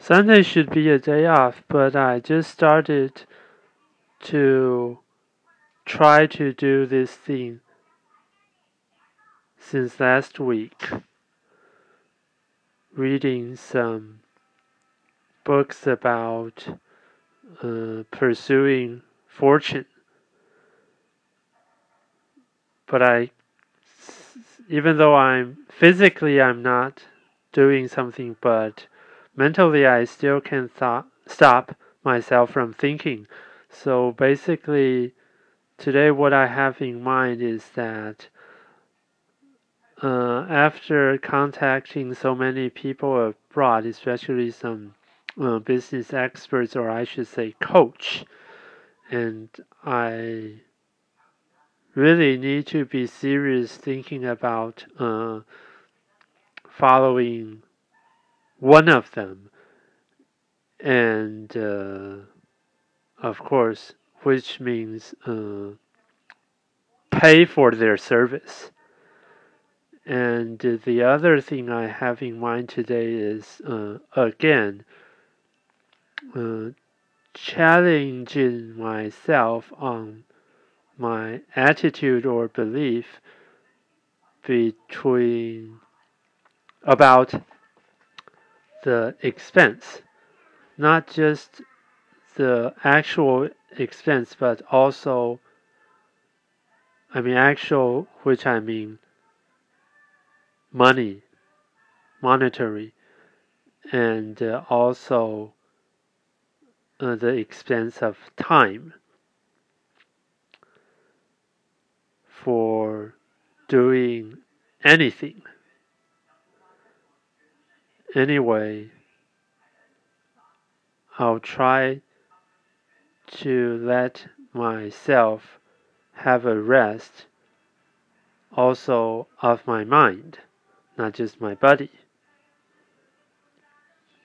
Sunday should be a day off, but I just started to try to do this thing since last week. Reading some books about uh, pursuing fortune. But I, even though I'm physically, I'm not doing something, but mentally I still can th- stop myself from thinking. So basically, today what I have in mind is that uh, after contacting so many people abroad, especially some uh, business experts, or I should say, coach, and I really need to be serious thinking about uh, following one of them, and uh, of course, which means uh, pay for their service. And the other thing I have in mind today is uh, again uh, challenging myself on my attitude or belief between about the expense, not just the actual expense, but also, I mean, actual, which I mean money, monetary, and uh, also uh, the expense of time for doing anything anyway, I'll try to let myself have a rest also of my mind, not just my body.